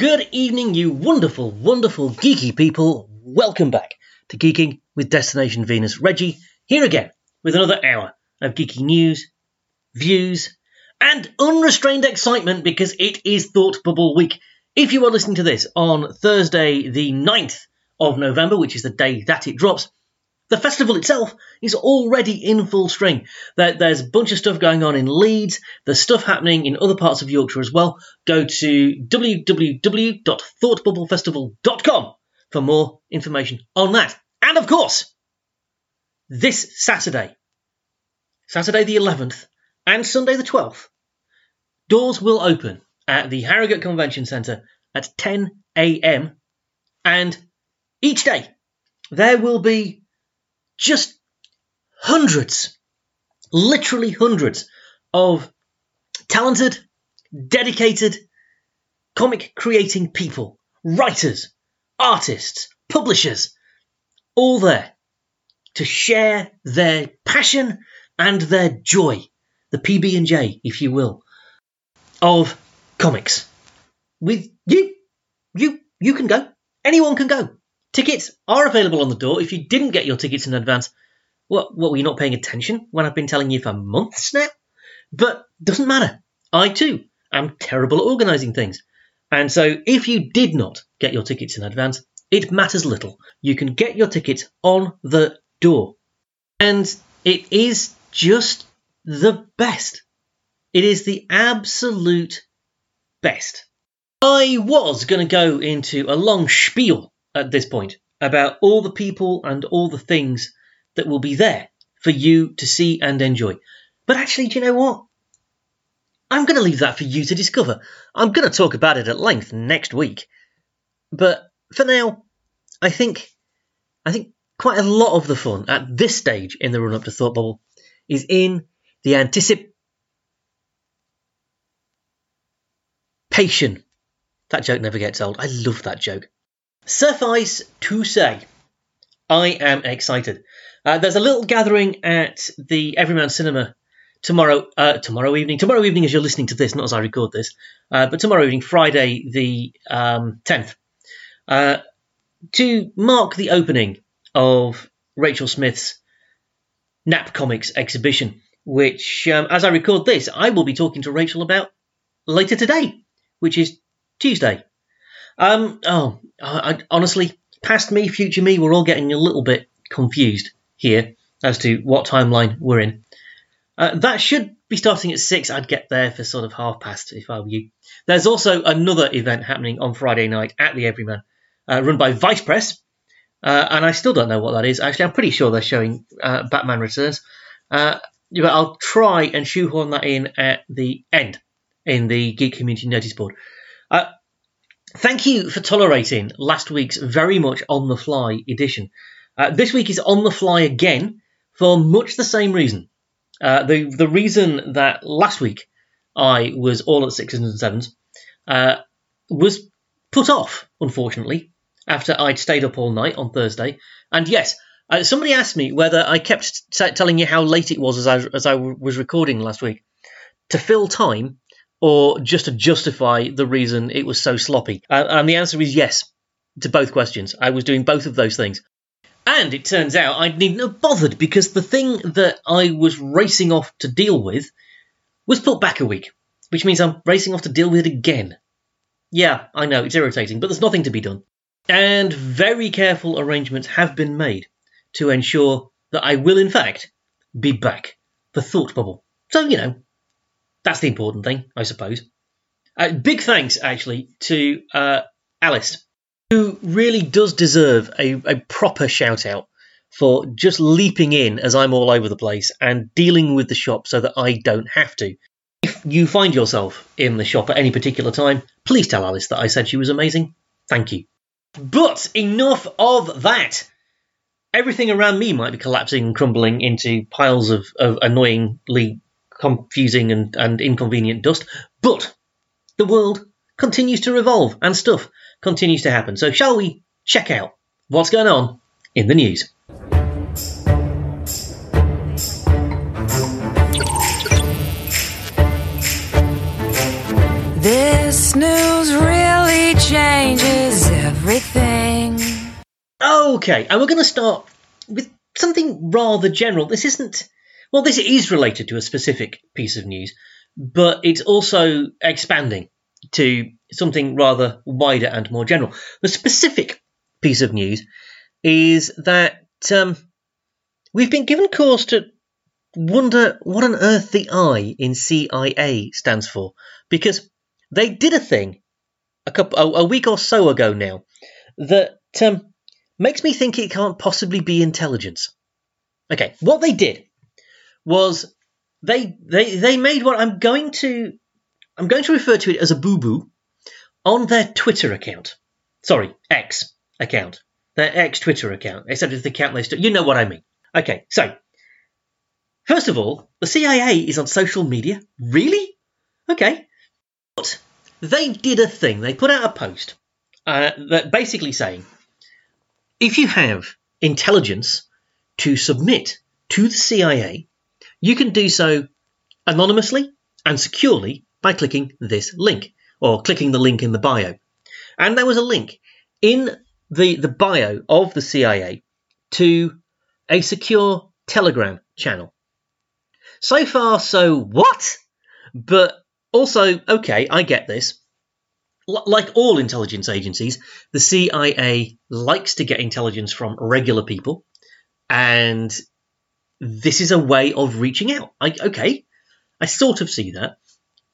Good evening, you wonderful, wonderful, geeky people. Welcome back to Geeking with Destination Venus. Regie here again with another hour of geeky news, views, and unrestrained excitement because it is Thought Bubble Week. If you are listening to this on Thursday, the 9th of November, which is the day that it drops, the festival itself is already in full swing. there's a bunch of stuff going on in Leeds. There's stuff happening in other parts of Yorkshire as well. Go to www.thoughtbubblefestival.com for more information on that. And of course, this Saturday, Saturday the 11th, and Sunday the 12th, doors will open at the Harrogate Convention Centre at 10 a.m. And each day there will be just hundreds, literally hundreds of talented, dedicated, comic creating people, writers, artists, publishers, all there to share their passion and their joy, the PB and J, if you will, of comics. With you, you, you can go. Anyone can go. Tickets are available on the door. If you didn't get your tickets in advance, what, what were you not paying attention when I've been telling you for months now? But doesn't matter. I too am terrible at organising things. And so if you did not get your tickets in advance, it matters little. You can get your tickets on the door. And it is just the best. It is the absolute best. I was going to go into a long spiel at this point about all the people and all the things that will be there for you to see and enjoy. But actually, do you know what? I'm going to leave that for you to discover. I'm going to talk about it at length next week. But for now, I think I think quite a lot of the fun at this stage in the run up to Thought Bubble is in the anticipation. That joke never gets old. I love that joke. Suffice to say, I am excited. Uh, there's a little gathering at the Everyman Cinema tomorrow. Uh, tomorrow evening. Tomorrow evening, as you're listening to this, not as I record this, uh, but tomorrow evening, Friday the um, 10th, uh, to mark the opening of Rachel Smith's Nap Comics exhibition, which, um, as I record this, I will be talking to Rachel about later today, which is Tuesday. Um, oh, I, I, honestly, past me, future me, we're all getting a little bit confused here as to what timeline we're in. Uh, that should be starting at six. I'd get there for sort of half past if I were you. There's also another event happening on Friday night at the Everyman, uh, run by Vice Press, uh, and I still don't know what that is. Actually, I'm pretty sure they're showing uh, Batman Returns. Uh, but I'll try and shoehorn that in at the end in the Geek Community Notice Board. Thank you for tolerating last week's very much on the fly edition. Uh, this week is on the fly again for much the same reason. Uh, the the reason that last week I was all at sixes and sevens uh, was put off, unfortunately, after I'd stayed up all night on Thursday. And yes, uh, somebody asked me whether I kept t- telling you how late it was as I as I w- was recording last week to fill time or just to justify the reason it was so sloppy? And the answer is yes to both questions. I was doing both of those things. And it turns out I needn't have bothered because the thing that I was racing off to deal with was put back a week, which means I'm racing off to deal with it again. Yeah, I know, it's irritating, but there's nothing to be done. And very careful arrangements have been made to ensure that I will, in fact, be back for Thought Bubble. So, you know, that's the important thing, I suppose. Uh, big thanks, actually, to uh, Alice, who really does deserve a, a proper shout out for just leaping in as I'm all over the place and dealing with the shop so that I don't have to. If you find yourself in the shop at any particular time, please tell Alice that I said she was amazing. Thank you. But enough of that. Everything around me might be collapsing and crumbling into piles of, of annoyingly confusing and, and inconvenient dust. But the world continues to revolve and stuff continues to happen. So, shall we check out what's going on in the news? This news really changes everything. Okay, and we're going to start with something rather general. This isn't, well, this is related to a specific piece of news, but it's also expanding to something rather wider and more general. The specific piece of news is that um, we've been given cause to wonder what on earth the I in CIA stands for, because they did a thing a couple a, a week or so ago now that um, makes me think it can't possibly be intelligence. Okay, what they did was they they they made what I'm going to I'm going to refer to it as a boo boo on their Twitter account. Sorry, X account. Their X Twitter account. Except it's the account they still. You know what I mean. Okay, so first of all, the CIA is on social media. Really? Okay, but they did a thing. They put out a post uh, that basically saying if you have intelligence to submit to the CIA, you can do so anonymously and securely by clicking this link or clicking the link in the bio. And there was a link in the, the bio of the CIA to a secure Telegram channel. So far, so what? But also, okay, I get this. L- like all intelligence agencies, the CIA likes to get intelligence from regular people, and this is a way of reaching out. I, okay, I sort of see that.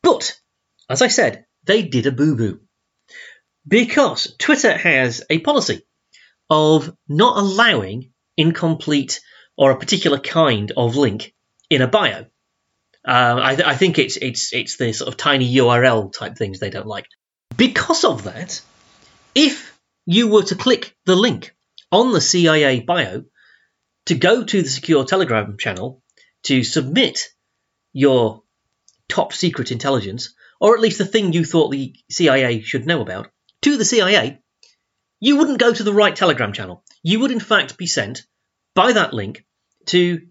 But, as I said, they did a boo boo. Because Twitter has a policy of not allowing incomplete or a particular kind of link in a bio. Um, I, th- I, think it's it's it's the sort of tiny URL type things they don't like. Because of that, if you were to click the link on the CIA bio to go to the secure Telegram channel to submit your top secret intelligence, or at least the thing you thought the CIA should know about, to the CIA, you wouldn't go to the right Telegram channel. You would, in fact, be sent by that link to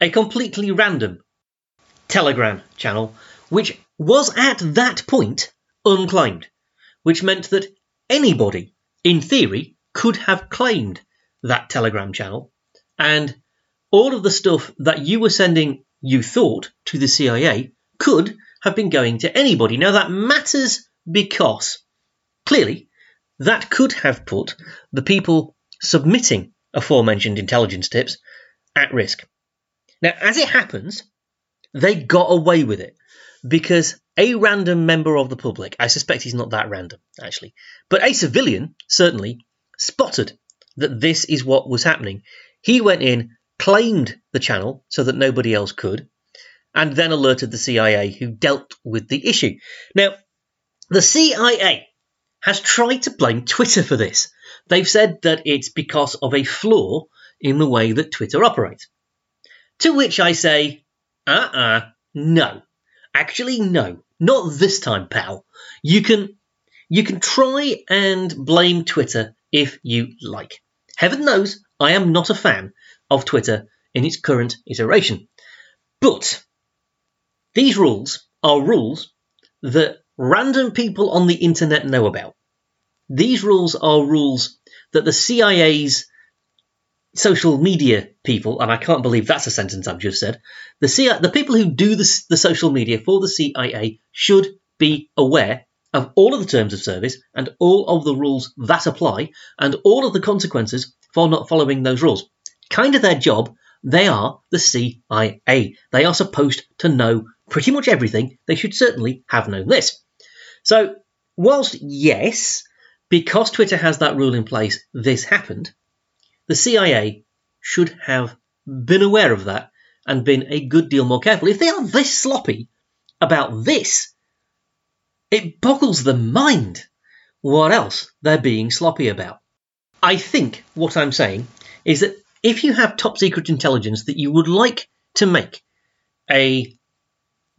a completely random Telegram channel, which was at that point unclaimed, which meant that anybody, in theory, could have claimed that Telegram channel, and all of the stuff that you were sending, you thought, to the CIA could have been going to anybody. Now, that matters because clearly that could have put the people submitting aforementioned intelligence tips at risk. Now, as it happens, they got away with it because a random member of the public, I suspect he's not that random actually, but a civilian certainly spotted that this is what was happening. He went in, claimed the channel so that nobody else could, and then alerted the CIA, who dealt with the issue. Now, the CIA has tried to blame Twitter for this. They've said that it's because of a flaw in the way that Twitter operates. To which I say, uh uh-uh, uh, no. Actually, no. Not this time, pal. You can you can try and blame Twitter if you like. Heaven knows I am not a fan of Twitter in its current iteration. But these rules are rules that random people on the internet know about. These rules are rules that the CIA's social media people, and I can't believe that's a sentence I've just said, the, CIA, the people who do the, the social media for the CIA should be aware of all of the terms of service and all of the rules that apply and all of the consequences for not following those rules. Kind of their job, they are the CIA. They are supposed to know pretty much everything. They should certainly have known this. So, whilst yes, because Twitter has that rule in place, this happened, the CIA should have been aware of that and been a good deal more careful. If they are this sloppy about this, it boggles the mind what else they're being sloppy about. I think what I'm saying is that if you have top secret intelligence that you would like to make a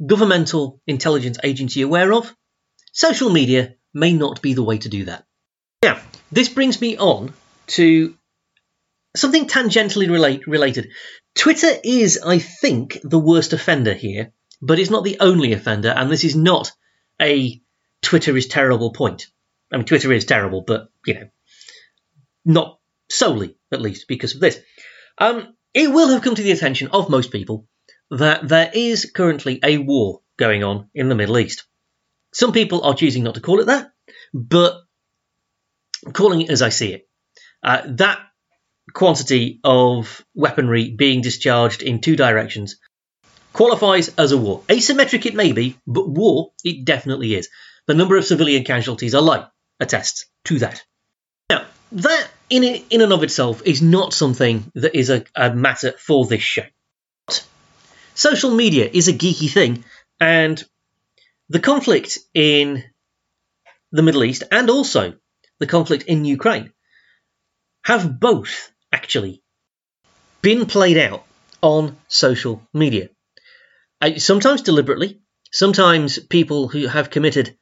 governmental intelligence agency aware of, social media may not be the way to do that. Now, this brings me on to something tangentially relate, related. Twitter is, I think, the worst offender here, but it's not the only offender, and this is not a Twitter is terrible point. I mean, Twitter is terrible, but, you know, not solely, at least, because of this. Um, it will have come to the attention of most people that there is currently a war going on in the Middle East. Some people are choosing not to call it that, but calling it as I see it. Uh, that quantity of weaponry being discharged in two directions qualifies as a war. Asymmetric it may be, but war it definitely is. The number of civilian casualties alone attests to that. Now, that in, in and of itself is not something that is a, a matter for this show. But social media is a geeky thing, and the conflict in the Middle East and also the conflict in Ukraine have both actually been played out on social media. Uh, sometimes deliberately, sometimes people who have committed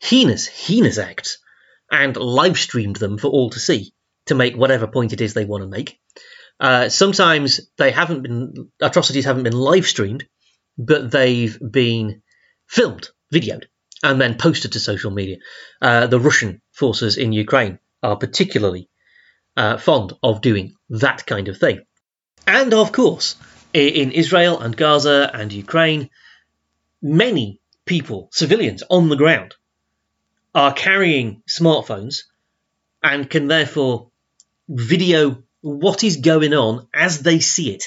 heinous, heinous acts and live streamed them for all to see to make whatever point it is they want to make. Uh, sometimes they haven't been atrocities haven't been live streamed, but they've been filmed, videoed, and then posted to social media. Uh, the Russian forces in Ukraine are particularly uh, fond of doing that kind of thing. And of course, in Israel and Gaza and Ukraine, many people, civilians on the ground, are carrying smartphones and can therefore video what is going on as they see it.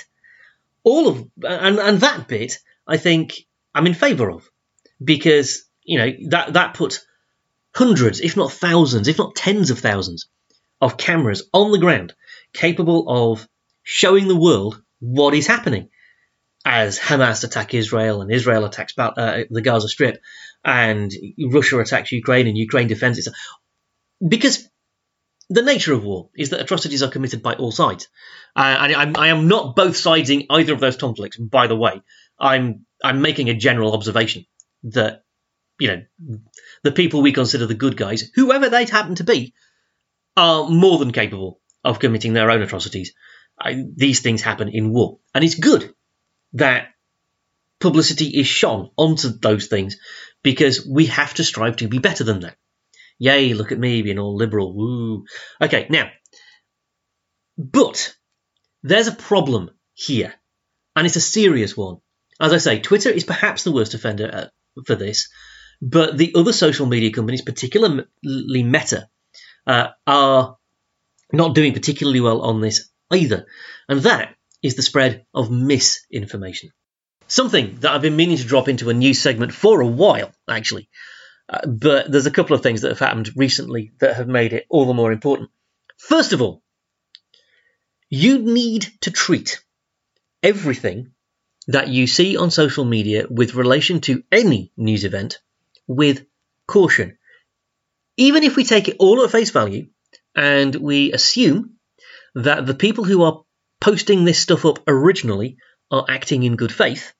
All of and, and that bit, I think, I'm in favour of because you know that that puts hundreds, if not thousands, if not tens of thousands, of cameras on the ground capable of showing the world what is happening as Hamas attack Israel and Israel attacks uh, the Gaza Strip and Russia attacks Ukraine and Ukraine defends itself. Because the nature of war is that atrocities are committed by all sides. Uh, and I'm, I am not both siding either of those conflicts, by the way. I'm, I'm making a general observation that, you know, the people we consider the good guys, whoever they happen to be, are more than capable of committing their own atrocities. I, these things happen in war. And it's good that publicity is shone onto those things because we have to strive to be better than that. Yay, look at me being all liberal. Woo. Okay, now, but there's a problem here, and it's a serious one. As I say, Twitter is perhaps the worst offender uh, for this, but the other social media companies, particularly Meta, uh, are not doing particularly well on this either. And that is the spread of misinformation. Something that I've been meaning to drop into a new segment for a while, actually. Uh, but there's a couple of things that have happened recently that have made it all the more important. First of all, you need to treat everything that you see on social media with relation to any news event with caution. Even if we take it all at face value and we assume that the people who are posting this stuff up originally are acting in good faith,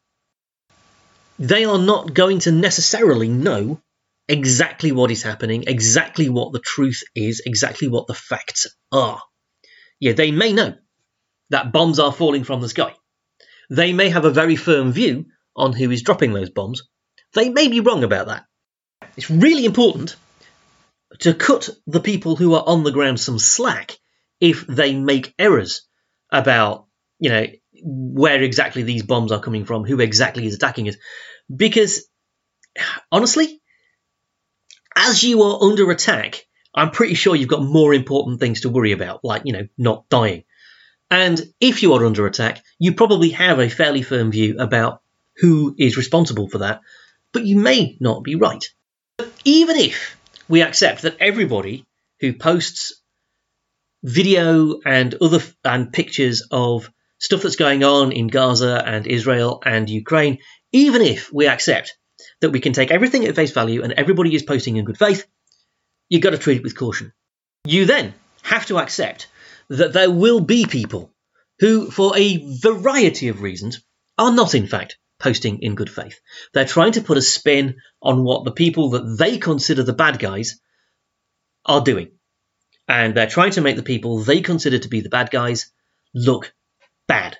they are not going to necessarily know exactly what is happening, exactly what the truth is, exactly what the facts are. Yeah, they may know that bombs are falling from the sky. They may have a very firm view on who is dropping those bombs. They may be wrong about that. It's really important to cut the people who are on the ground some slack if they make errors about, you know, where exactly these bombs are coming from, who exactly is attacking us. Because honestly, as you are under attack, I'm pretty sure you've got more important things to worry about, like, you know, not dying. And if you are under attack, you probably have a fairly firm view about who is responsible for that, but you may not be right. But even if we accept that everybody who posts video and other and pictures of stuff that's going on in Gaza and Israel and Ukraine, even if we accept that we can take everything at face value and everybody is posting in good faith, you've got to treat it with caution. You then have to accept that there will be people who, for a variety of reasons, are not in fact posting in good faith. They're trying to put a spin on what the people that they consider the bad guys are doing. And they're trying to make the people they consider to be the bad guys look bad.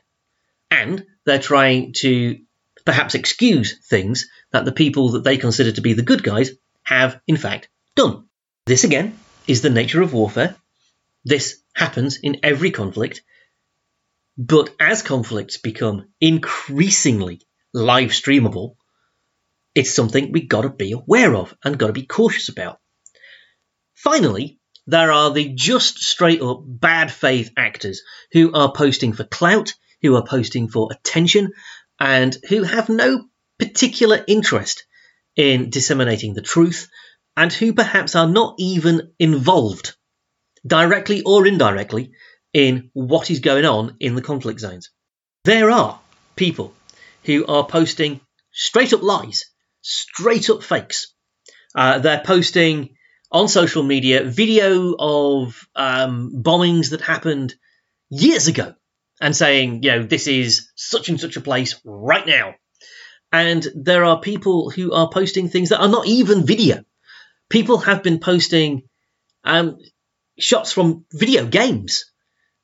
And they're trying to perhaps excuse things that the people that they consider to be the good guys have, in fact, done. This again is the nature of warfare. This happens in every conflict, but as conflicts become increasingly live streamable, it's something we've got to be aware of and got to be cautious about. Finally, there are the just straight up bad faith actors who are posting for clout, who are posting for attention, and who have no particular interest in disseminating the truth, and who perhaps are not even involved, directly or indirectly, in what is going on in the conflict zones. There are people who are posting straight up lies, straight up fakes. Uh, they're posting on social media video of um, bombings that happened years ago and saying, you know, this is such and such a place right now. And there are people who are posting things that are not even video. People have been posting um, shots from video games,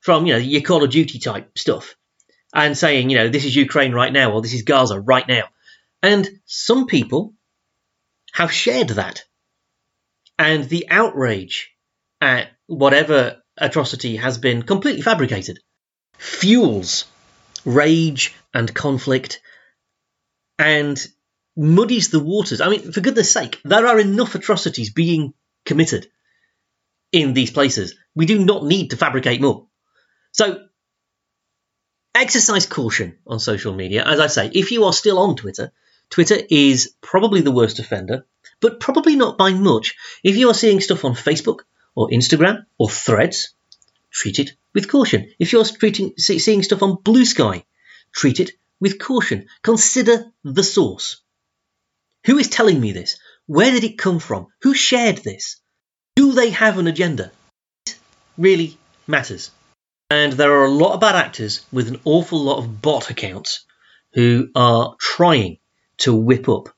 from, you know, your Call of Duty type stuff, and saying, you know, this is Ukraine right now or this is Gaza right now. And some people have shared that and the outrage at whatever atrocity has been completely fabricated fuels rage and conflict and muddies the waters. I mean, for goodness sake, there are enough atrocities being committed in these places. We do not need to fabricate more. So, exercise caution on social media. As I say, if you are still on Twitter, Twitter is probably the worst offender but probably not by much. If you are seeing stuff on Facebook or Instagram or Threads, treat it with caution. If you're treating, seeing stuff on Bluesky, treat it with caution. Consider the source. Who is telling me this? Where did it come from? Who shared this? Do they have an agenda? It really matters. And there are a lot of bad actors with an awful lot of bot accounts who are trying to whip up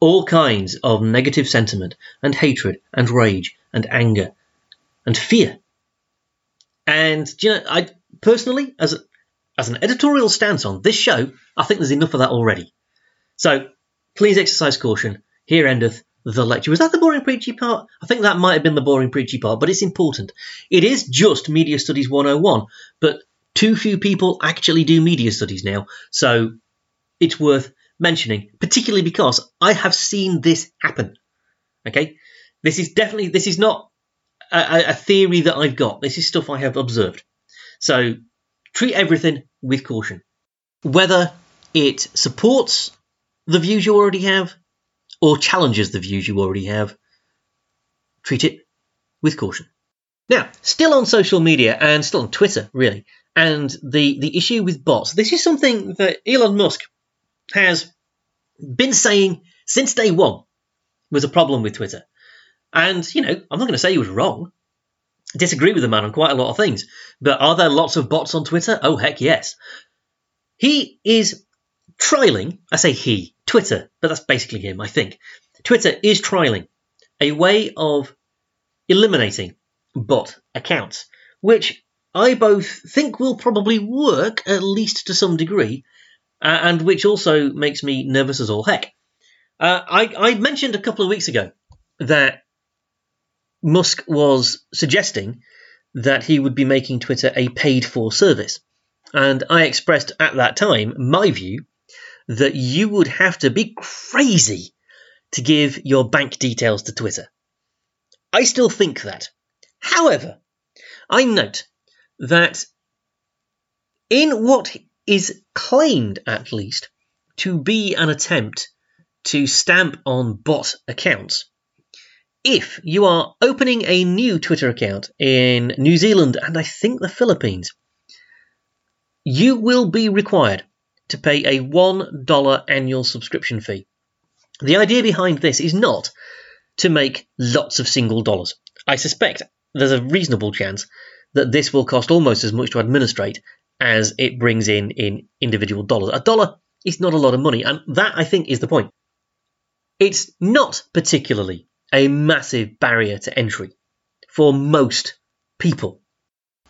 all kinds of negative sentiment and hatred and rage and anger and fear. And you know, I personally, as a, as an editorial stance on this show, I think there's enough of that already. So please exercise caution. Here endeth the lecture. Was that the boring preachy part? I think that might have been the boring preachy part, but it's important. It is just Media Studies 101, but too few people actually do media studies now, so it's worth mentioning, particularly because I have seen this happen. Okay, this is definitely this is not a, a theory that I've got. This is stuff I have observed. So treat everything with caution, whether it supports the views you already have or challenges the views you already have. Treat it with caution. Now, still on social media and still on Twitter, really, and the, the issue with bots. This is something that Elon Musk has been saying since day one was a problem with Twitter. And, you know, I'm not going to say he was wrong. I disagree with the man on quite a lot of things. But are there lots of bots on Twitter? Oh, heck yes. He is trialing, I say he, Twitter, but that's basically him, I think. Twitter is trialing a way of eliminating bot accounts, which I both think will probably work, at least to some degree, uh, and which also makes me nervous as all heck. Uh, I, I mentioned a couple of weeks ago that Musk was suggesting that he would be making Twitter a paid for service. And I expressed at that time my view that you would have to be crazy to give your bank details to Twitter. I still think that. However, I note that in what is claimed, at least, to be an attempt to stamp on bot accounts. If you are opening a new Twitter account in New Zealand and I think the Philippines, you will be required to pay a $1 annual subscription fee. The idea behind this is not to make lots of single dollars. I suspect there's a reasonable chance that this will cost almost as much to administrate as it brings in in individual dollars. A dollar is not a lot of money, and that I think is the point. It's not particularly a massive barrier to entry for most people,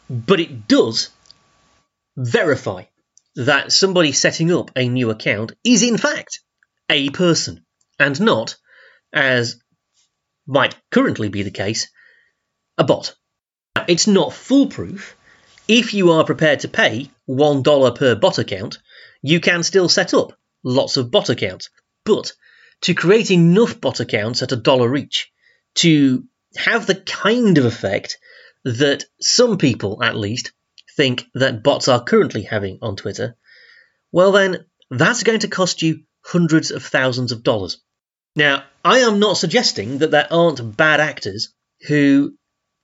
but it does verify that somebody setting up a new account is in fact a person and not, as might currently be the case, a bot. it's not foolproof. If you are prepared to pay $1 per bot account, you can still set up lots of bot accounts. But to create enough bot accounts at a dollar each to have the kind of effect that some people, at least, think that bots are currently having on Twitter, well, then that's going to cost you hundreds of thousands of dollars. Now, I am not suggesting that there aren't bad actors who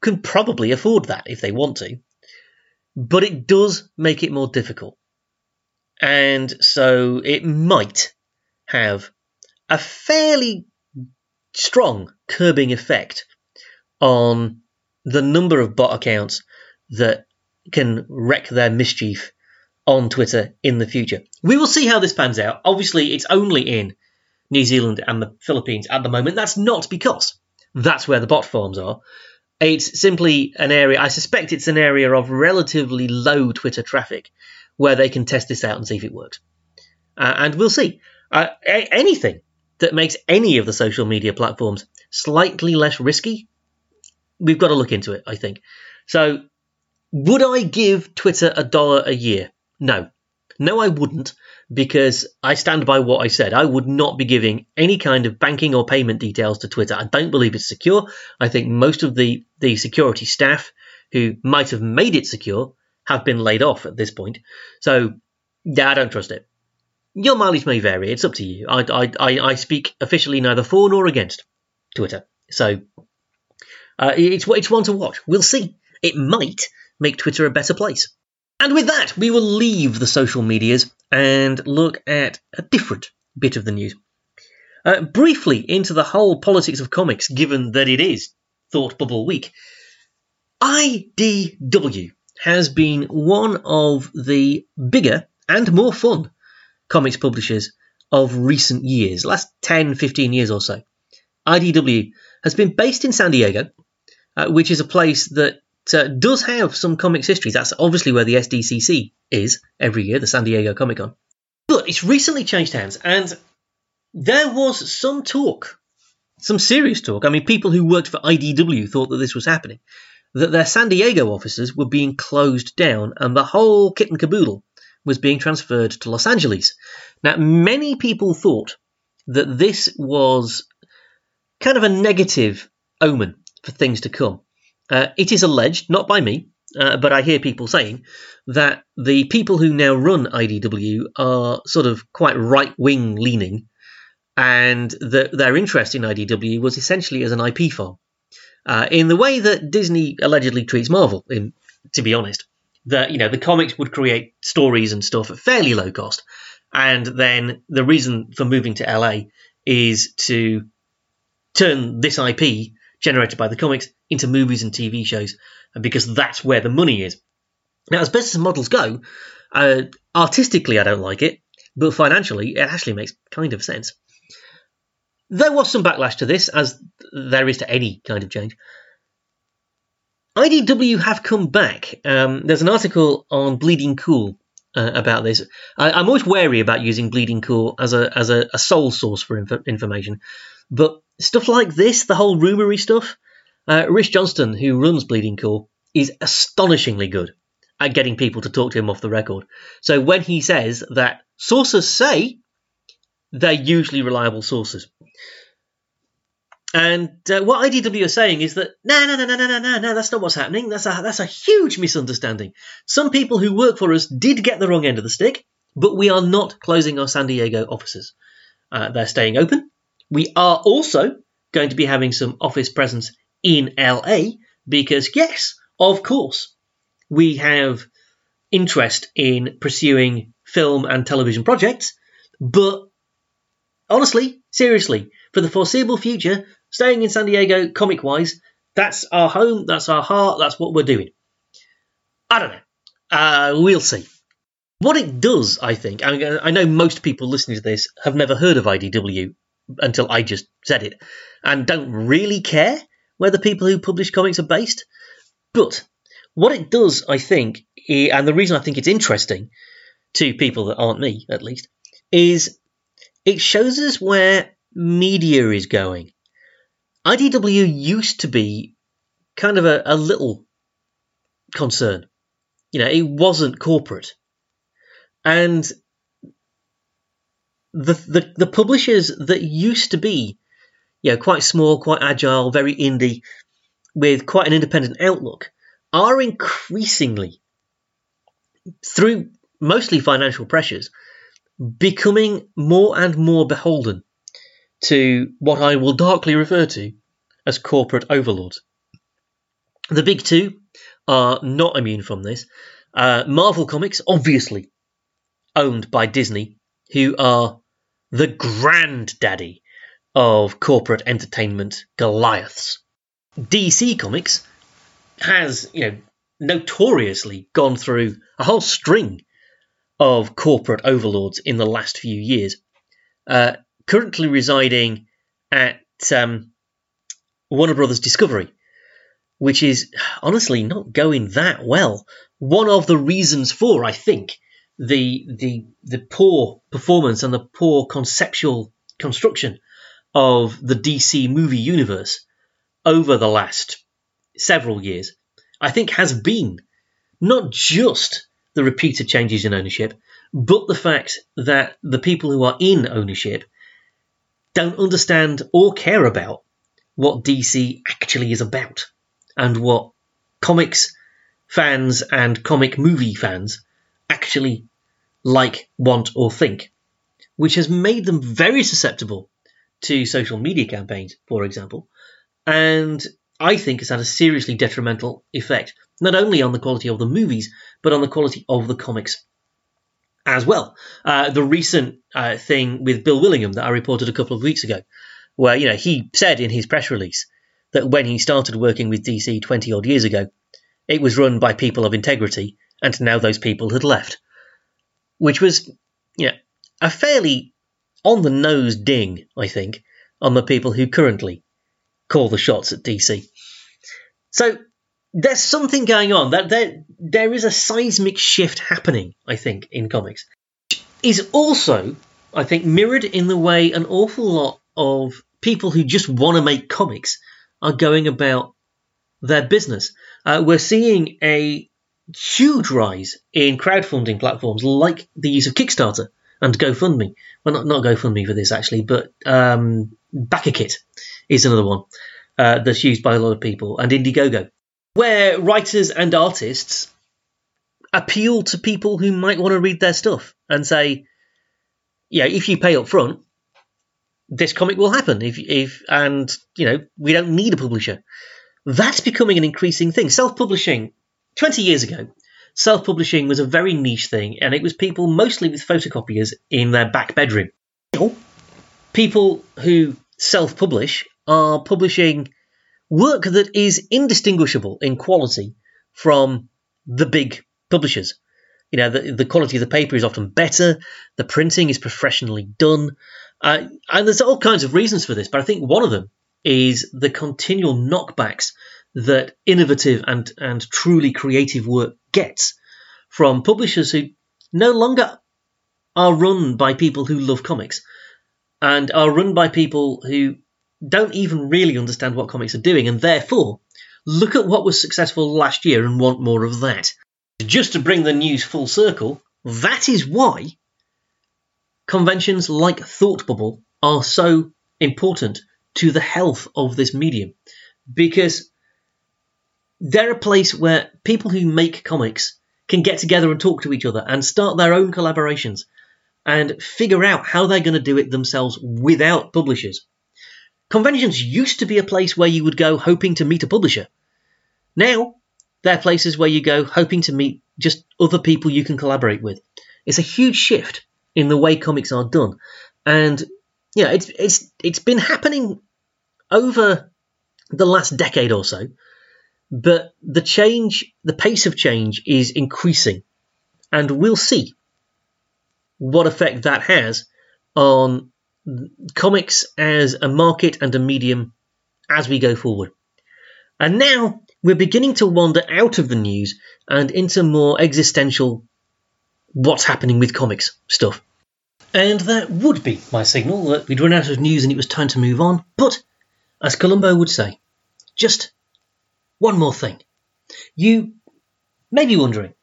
can probably afford that if they want to, but it does make it more difficult. And so it might have a fairly strong curbing effect on the number of bot accounts that can wreak their mischief on Twitter in the future. We will see how this pans out. Obviously, it's only in New Zealand and the Philippines at the moment. That's not because that's where the bot farms are. It's simply an area, I suspect it's an area of relatively low Twitter traffic where they can test this out and see if it works. Uh, and we'll see. Uh, a- anything that makes any of the social media platforms slightly less risky, we've got to look into it, I think. So, would I give Twitter a dollar a year? No. No, I wouldn't, because I stand by what I said. I would not be giving any kind of banking or payment details to Twitter. I don't believe it's secure. I think most of the, the security staff who might have made it secure have been laid off at this point. So, yeah, I don't trust it. Your mileage may vary. It's up to you. I, I, I, I speak officially neither for nor against Twitter. So, uh, it's, it's one to watch. We'll see. It might make Twitter a better place. And with that, we will leave the social medias and look at a different bit of the news. Uh, briefly into the whole politics of comics, given that it is Thought Bubble Week. IDW has been one of the bigger and more fun comics publishers of recent years, last 10, 15 years or so. IDW has been based in San Diego, uh, which is a place that uh, does have some comics history. That's obviously where the SDCC is every year, the San Diego Comic Con. But it's recently changed hands, and there was some talk, some serious talk. I mean, people who worked for IDW thought that this was happening, that their San Diego offices were being closed down, and the whole kit and caboodle was being transferred to Los Angeles. Now, many people thought that this was kind of a negative omen for things to come. Uh, it is alleged, not by me, uh, but I hear people saying that the people who now run IDW are sort of quite right wing leaning, and that their interest in IDW was essentially as an IP farm, uh, in the way that Disney allegedly treats Marvel. In to be honest, that you know the comics would create stories and stuff at fairly low cost, and then the reason for moving to LA is to turn this IP generated by the comics into movies and TV shows, and because that's where the money is. Now, as business models go, uh, artistically, I don't like it, but financially, it actually makes kind of sense. There was some backlash to this, as there is to any kind of change. IDW have come back. Um, there's an article on Bleeding Cool uh, about this. I, am always wary about using Bleeding Cool as a as a, a sole source for inf- information, but stuff like this, the whole rumory stuff, uh, Rich Johnston, who runs Bleeding Cool, is astonishingly good at getting people to talk to him off the record. So when he says that sources say, they're usually reliable sources. And uh, what IDW are saying is that no, no, no, no, no, no, no, no, that's not what's happening. That's a that's a huge misunderstanding. Some people who work for us did get the wrong end of the stick, but we are not closing our San Diego offices. Uh, they're staying open. We are also going to be having some office presence in LA because, yes, of course, we have interest in pursuing film and television projects, but honestly, seriously, for the foreseeable future, staying in San Diego comic wise, that's our home, that's our heart, that's what we're doing. I don't know. Uh, we'll see. What it does, I think, I, I know most people listening to this have never heard of IDW until I just said it and don't really care where the people who publish comics are based. But what it does, I think, and the reason I think it's interesting to people that aren't me, at least, is it shows us where media is going. IDW used to be kind of a, a little concern. You know, it wasn't corporate. And the, the the publishers that used to be, you know, quite small, quite agile, very indie, with quite an independent outlook, are increasingly, through mostly financial pressures, becoming more and more beholden to what I will darkly refer to as corporate overlords. The big two are not immune from this. Uh, Marvel Comics, obviously owned by Disney, who are the granddaddy of corporate entertainment Goliaths. DC Comics has, you know, notoriously gone through a whole string of corporate overlords in the last few years. Uh, currently residing at um, Warner Brothers Discovery, which is honestly not going that well. One of the reasons for, I think, the the the poor performance and the poor conceptual construction of the DC movie universe over the last several years, I think has been not just the repeated changes in ownership, but the fact that the people who are in ownership don't understand or care about what DC actually is about and what comics fans and comic movie fans actually like, want, or think, which has made them very susceptible to social media campaigns, for example, and I think has had a seriously detrimental effect, not only on the quality of the movies, but on the quality of the comics as well. Uh, the recent uh, thing with Bill Willingham that I reported a couple of weeks ago, where you know he said in his press release that when he started working with DC 20 odd years ago, it was run by people of integrity, and now those people had left, which was you know, a fairly on the nose ding, I think, on the people who currently call the shots at DC. So there's something going on. That there there is a seismic shift happening, I think, in comics. Is also, I think, mirrored in the way an awful lot of people who just want to make comics are going about their business. Uh, we're seeing a huge rise in crowdfunding platforms like the use of Kickstarter and GoFundMe. Well, not, not GoFundMe for this actually, but um, BackerKit is another one uh, that's used by a lot of people, and Indiegogo where writers and artists appeal to people who might want to read their stuff and say, yeah, if you pay up front, this comic will happen. If if and you know we don't need a publisher. That's becoming an increasing thing. Self-publishing, twenty years ago, self-publishing was a very niche thing, and it was people mostly with photocopiers in their back bedroom. People who self-publish are publishing work that is indistinguishable in quality from the big publishers. You know, the, the quality of the paper is often better, the printing is professionally done, uh, and there's all kinds of reasons for this, but I think one of them is the continual knockbacks that innovative and, and truly creative work gets from publishers who no longer are run by people who love comics and are run by people who don't even really understand what comics are doing, and therefore look at what was successful last year and want more of that. Just to bring the news full circle, that is why conventions like Thought Bubble are so important to the health of this medium because they're a place where people who make comics can get together and talk to each other and start their own collaborations and figure out how they're going to do it themselves without publishers. Conventions used to be a place where you would go hoping to meet a publisher. Now, they're places where you go hoping to meet just other people you can collaborate with. It's a huge shift in the way comics are done. And yeah, it's it's it's been happening over the last decade or so, but the change, the pace of change is increasing, and we'll see what effect that has on comics as a market and a medium as we go forward. And now we're beginning to wander out of the news and into more existential what's happening with comics stuff. And that would be my signal that we'd run out of news and it was time to move on. But, as Columbo would say, just one more thing. You may be wondering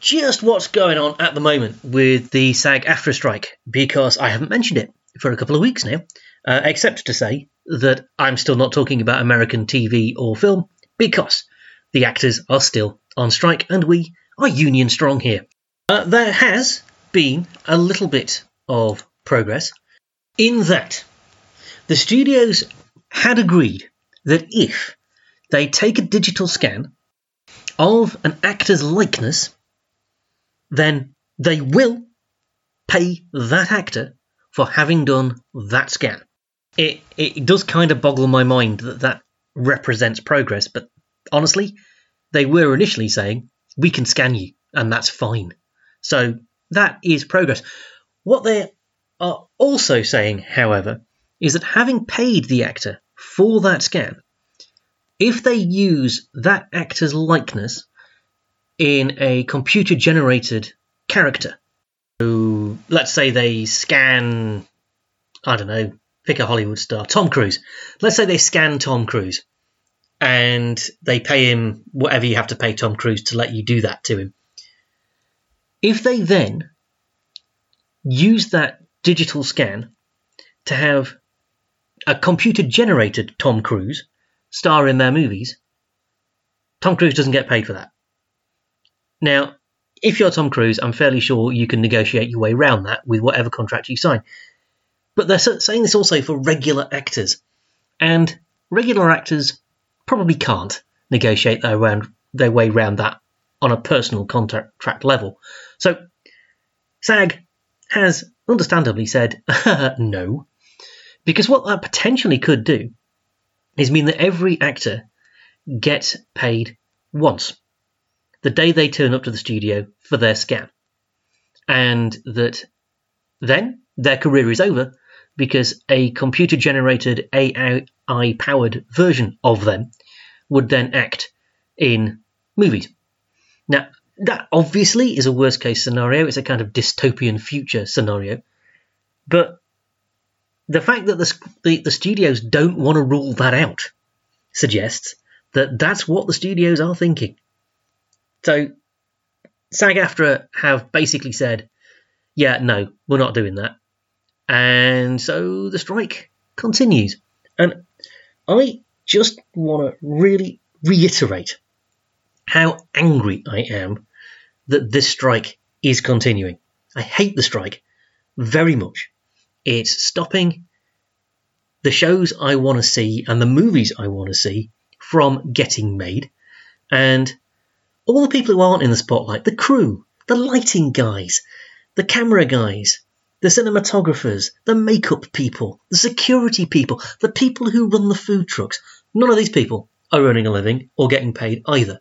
just what's going on at the moment with the SAG AFTRA strike because I haven't mentioned it for a couple of weeks now, uh, except to say that I'm still not talking about American TV or film because the actors are still on strike and we are union strong here. Uh, there has been a little bit of progress in that the studios had agreed that if they take a digital scan of an actor's likeness, then they will pay that actor for having done that scan. It, it does kind of boggle my mind that that represents progress, but honestly, they were initially saying, we can scan you, and that's fine. So that is progress. What they are also saying, however, is that having paid the actor for that scan, if they use that actor's likeness in a computer generated character, so let's say they scan, I don't know, pick a Hollywood star, Tom Cruise. Let's say they scan Tom Cruise and they pay him whatever you have to pay Tom Cruise to let you do that to him. If they then use that digital scan to have a computer generated Tom Cruise star in their movies, Tom Cruise doesn't get paid for that. Now, if you're Tom Cruise, I'm fairly sure you can negotiate your way around that with whatever contract you sign. But they're saying this also for regular actors. And regular actors probably can't negotiate their, their way around that on a personal contract level. So SAG has understandably said no, because what that potentially could do is mean that every actor gets paid once the day they turn up to the studio for their scan. And that then their career is over because a computer generated AI powered version of them would then act in movies. Now, that obviously is a worst case scenario. It's a kind of dystopian future scenario. But the fact that the, the, the studios don't want to rule that out suggests that that's what the studios are thinking. So SAG AFTRA have basically said, yeah, no, we're not doing that. And so the strike continues. And I just want to really reiterate how angry I am that this strike is continuing. I hate the strike very much. It's stopping the shows I want to see and the movies I want to see from getting made. And all the people who aren't in the spotlight, the crew, the lighting guys, the camera guys, the cinematographers, the makeup people, the security people, the people who run the food trucks, none of these people are earning a living or getting paid either.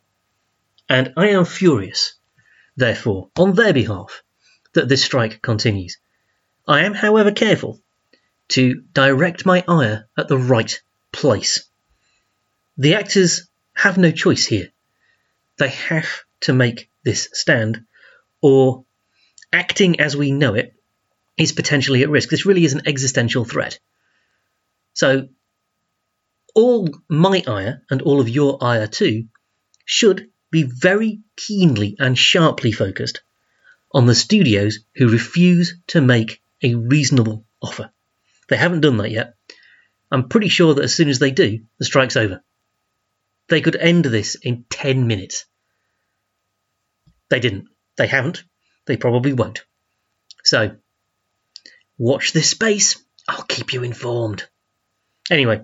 And I am furious, therefore, on their behalf, that this strike continues. I am, however, careful to direct my ire at the right place. The actors have no choice here. They have to make this stand, or acting as we know it is potentially at risk. This really is an existential threat. So, all my ire and all of your ire too should be very keenly and sharply focused on the studios who refuse to make a reasonable offer. They haven't done that yet. I'm pretty sure that as soon as they do, the strike's over. They could end this in 10 minutes. They didn't. They haven't. They probably won't. So, watch this space. I'll keep you informed. Anyway,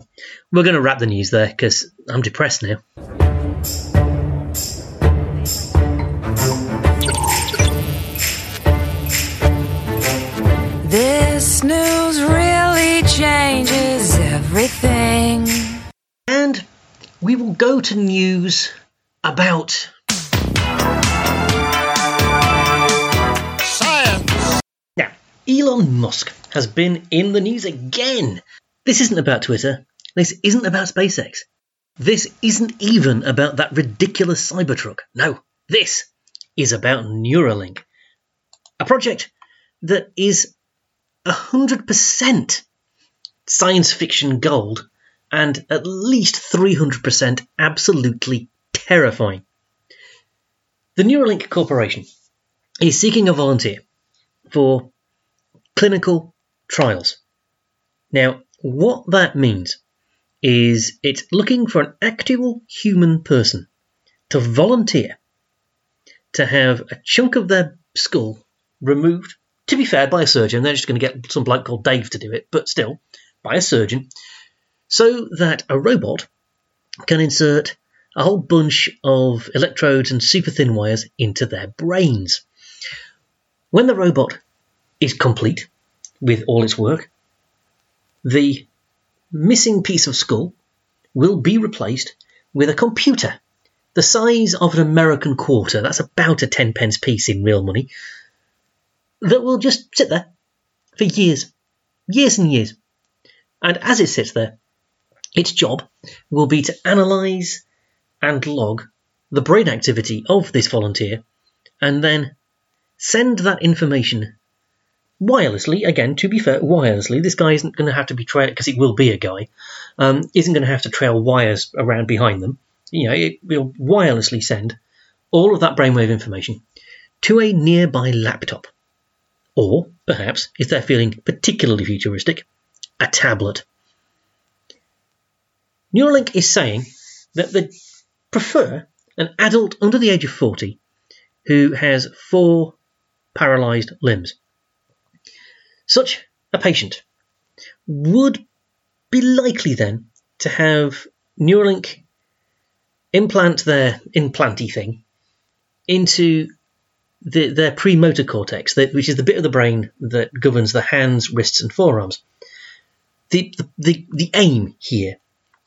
we're going to wrap the news there because I'm depressed now. This news really changes everything. And we will go to news about Science. Now, Elon Musk has been in the news again. This isn't about Twitter. This isn't about SpaceX. This isn't even about that ridiculous Cybertruck. No, this is about Neuralink, a project that is 100% science fiction gold and at least 300% absolutely terrifying. The Neuralink Corporation is seeking a volunteer for clinical trials. Now, what that means is it's looking for an actual human person to volunteer to have a chunk of their skull removed. To be fair, by a surgeon, they're just going to get some bloke called Dave to do it, but still, by a surgeon, so that a robot can insert a whole bunch of electrodes and super thin wires into their brains. When the robot is complete with all its work, the missing piece of skull will be replaced with a computer the size of an American quarter. That's about a 10 pence piece in real money. That will just sit there for years, years and years. And as it sits there, its job will be to analyse and log the brain activity of this volunteer and then send that information wirelessly. Again, to be fair, wirelessly. This guy isn't going to have to be trailed because it will be a guy. Um, isn't going to have to trail wires around behind them. You know, it will wirelessly send all of that brainwave information to a nearby laptop, or perhaps, if they're feeling particularly futuristic, a tablet. Neuralink is saying that they prefer an adult under the age of 40 who has four paralyzed limbs. Such a patient would be likely then to have Neuralink implant their implanty thing into the, their premotor cortex, which is the bit of the brain that governs the hands, wrists, and forearms. The, the, the, the aim here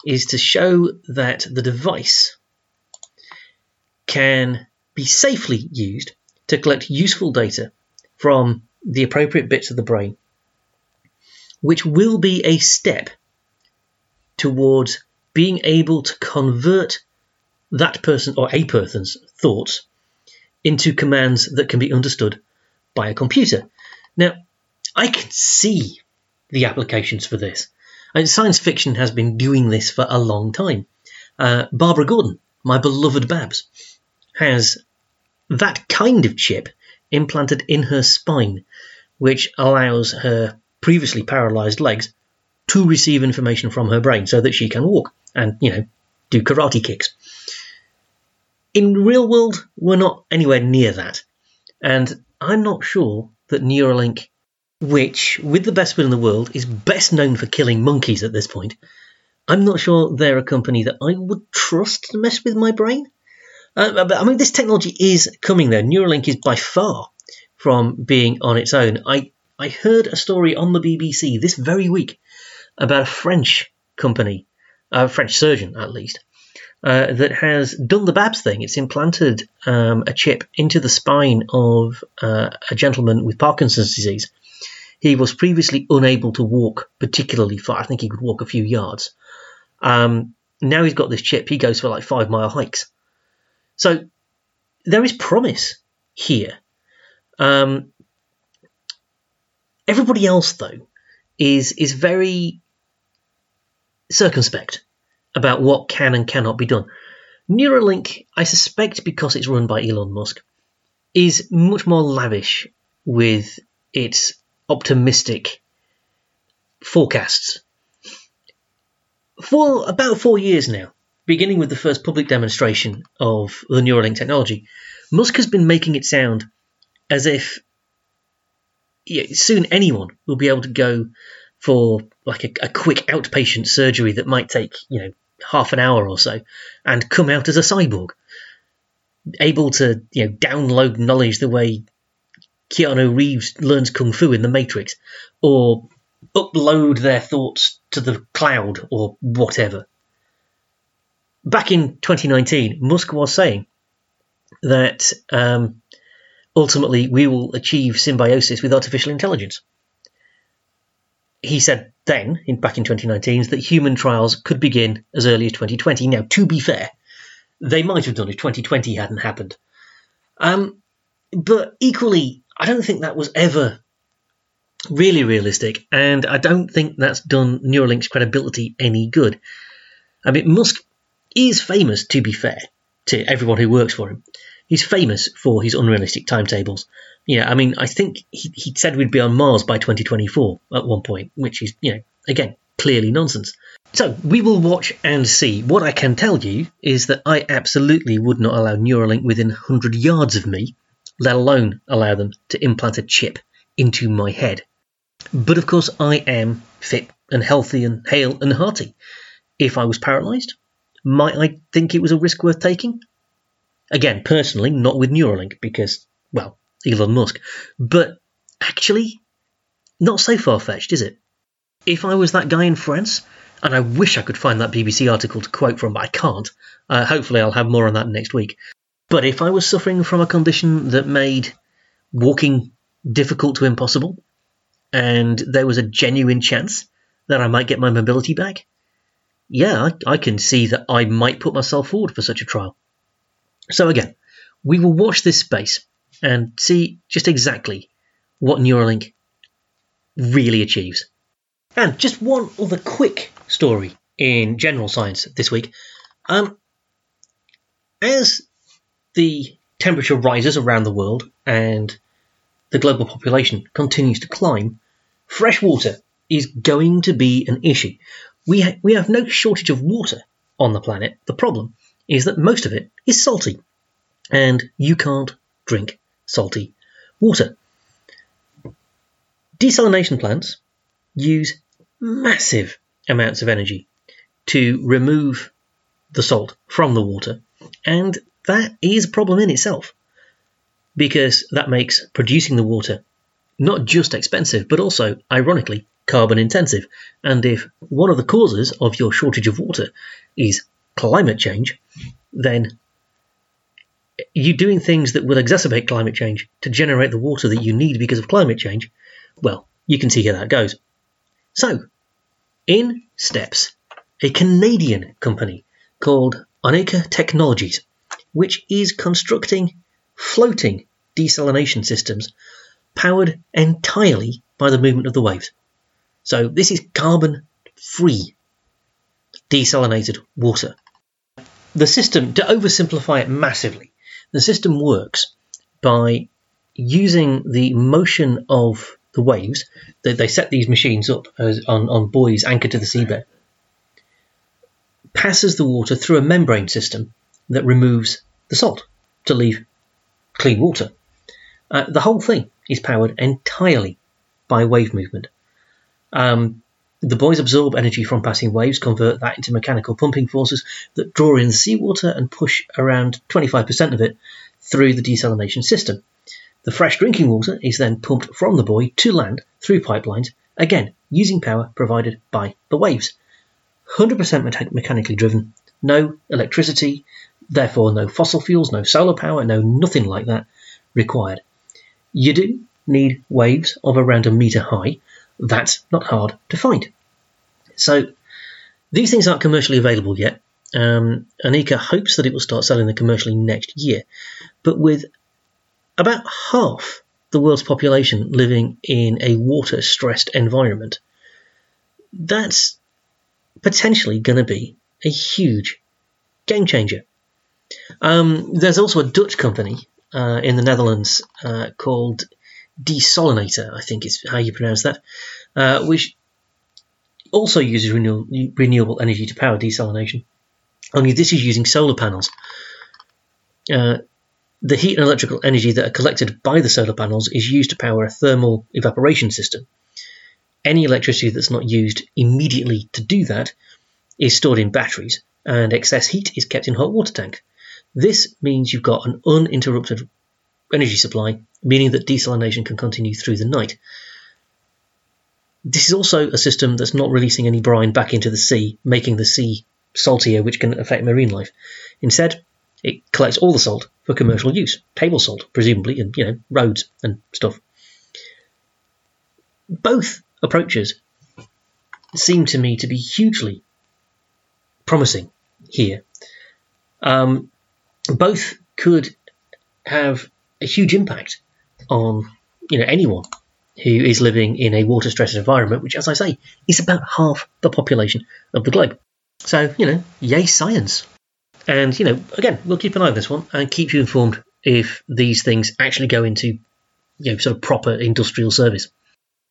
is to show that the device can be safely used to collect useful data from the appropriate bits of the brain, which will be a step towards being able to convert that person or a person's thoughts into commands that can be understood by a computer. Now, I can see the applications for this. And science fiction has been doing this for a long time. Uh, Barbara Gordon, my beloved Babs, has that kind of chip implanted in her spine, which allows her previously paralyzed legs to receive information from her brain so that she can walk and, you know, do karate kicks. In real world, we're not anywhere near that. And I'm not sure that Neuralink which, with the best will in the world, is best known for killing monkeys at this point. I'm not sure they're a company that I would trust to mess with my brain. Uh, but I mean, this technology is coming though. Neuralink is by far from being on its own. I, I heard a story on the BBC this very week about a French company, a French surgeon at least, uh, that has done the Babs thing. It's implanted um, a chip into the spine of uh, a gentleman with Parkinson's disease he was previously unable to walk particularly far. I think he could walk a few yards. Um, now he's got this chip. He goes for like five mile hikes. So there is promise here. Um, everybody else, though, is is very circumspect about what can and cannot be done. Neuralink, I suspect, because it's run by Elon Musk, is much more lavish with its optimistic forecasts. For about four years now, beginning with the first public demonstration of the Neuralink technology, Musk has been making it sound as if yeah, soon anyone will be able to go for like a, a, quick outpatient surgery that might take you know half an hour or so and come out as a cyborg able to you know download knowledge the way Keanu Reeves learns kung fu in The Matrix, or upload their thoughts to the cloud, or whatever. Back in 2019, Musk was saying that um, ultimately we will achieve symbiosis with artificial intelligence. He said then, in, back in 2019, that human trials could begin as early as 2020. Now, to be fair, they might have done if 2020 hadn't happened. Um, but equally, I don't think that was ever really realistic, and I don't think that's done Neuralink's credibility any good. I mean, Musk is famous, to be fair, to everyone who works for him, he's famous for his unrealistic timetables. Yeah, I mean, I think he, he said we'd be on Mars by 2024 at one point, which is, you know, again, clearly nonsense. So we will watch and see. What I can tell you is that I absolutely would not allow Neuralink within 100 yards of me, let alone allow them to implant a chip into my head. But of course, I am fit and healthy and hale and hearty. If I was paralysed, might I think it was a risk worth taking? Again, personally, not with Neuralink because, well, Elon Musk. But actually, not so far fetched, is it? If I was that guy in France, and I wish I could find that BBC article to quote from, but I can't. Uh, hopefully, I'll have more on that next week. But if I was suffering from a condition that made walking difficult to impossible, and there was a genuine chance that I might get my mobility back, yeah, I, I can see that I might put myself forward for such a trial. So again, we will watch this space and see just exactly what Neuralink really achieves. And just one other quick story in general science this week. Um, as the temperature rises around the world and the global population continues to climb, fresh water is going to be an issue. We, ha- we have no shortage of water on the planet. The problem is that most of it is salty, and you can't drink salty water. Desalination plants use massive amounts of energy to remove the salt from the water, and that is a problem in itself because that makes producing the water not just expensive but also, ironically, carbon intensive. And if one of the causes of your shortage of water is climate change, then you doing things that will exacerbate climate change to generate the water that you need because of climate change, well, you can see how that goes. So, in steps a Canadian company called Oneka Technologies, which is constructing floating desalination systems powered entirely by the movement of the waves. So, this is carbon free desalinated water. The system, to oversimplify it massively, the system works by using the motion of the waves. They, they set these machines up as, on, on buoys anchored to the seabed, passes the water through a membrane system that removes the salt to leave clean water. Uh, the whole thing is powered entirely by wave movement. Um, the buoys absorb energy from passing waves, convert that into mechanical pumping forces that draw in seawater and push around 25% of it through the desalination system. The fresh drinking water is then pumped from the buoy to land through pipelines, again using power provided by the waves. 100% mechanically driven, no electricity, therefore no fossil fuels, no solar power, no nothing like that required. You do need waves of around a metre high. That's not hard to find. So these things aren't commercially available yet. Um, Oneka hopes that it will start selling them commercially next year. But with about half the world's population living in a water stressed environment, that's potentially going to be a huge game changer. Um, there's also a Dutch company uh, in the Netherlands uh, called Desolenator, I think is how you pronounce that, uh, which also uses renew- renewable energy to power desalination. Only this is using solar panels. Uh, the heat and electrical energy that are collected by the solar panels is used to power a thermal evaporation system. Any electricity that's not used immediately to do that is stored in batteries, and excess heat is kept in hot water tank. This means you've got an uninterrupted energy supply, meaning that desalination can continue through the night. This is also a system that's not releasing any brine back into the sea, making the sea saltier, which can affect marine life. Instead, it collects all the salt for commercial use, table salt, presumably, and you know roads and stuff. Both approaches seem to me to be hugely promising here. Um, both could have a huge impact on you know anyone who is living in a water stressed environment, which, as I say, is about half the population of the globe. So you know, yay science! And you know, again, we'll keep an eye on this one and keep you informed if these things actually go into you know, sort of proper industrial service.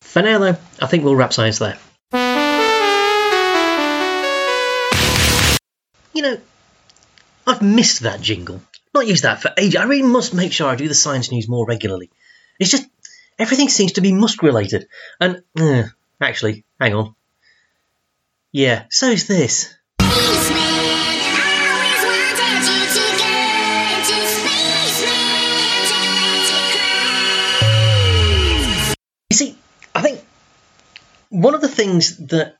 For now, though, I think we'll wrap science there. You know, I've missed that jingle. Not used that for ages. I really must make sure I do the science news more regularly. It's just everything seems to be musk related. And uh, actually, hang on. Yeah, so is this. You see, I think one of the things that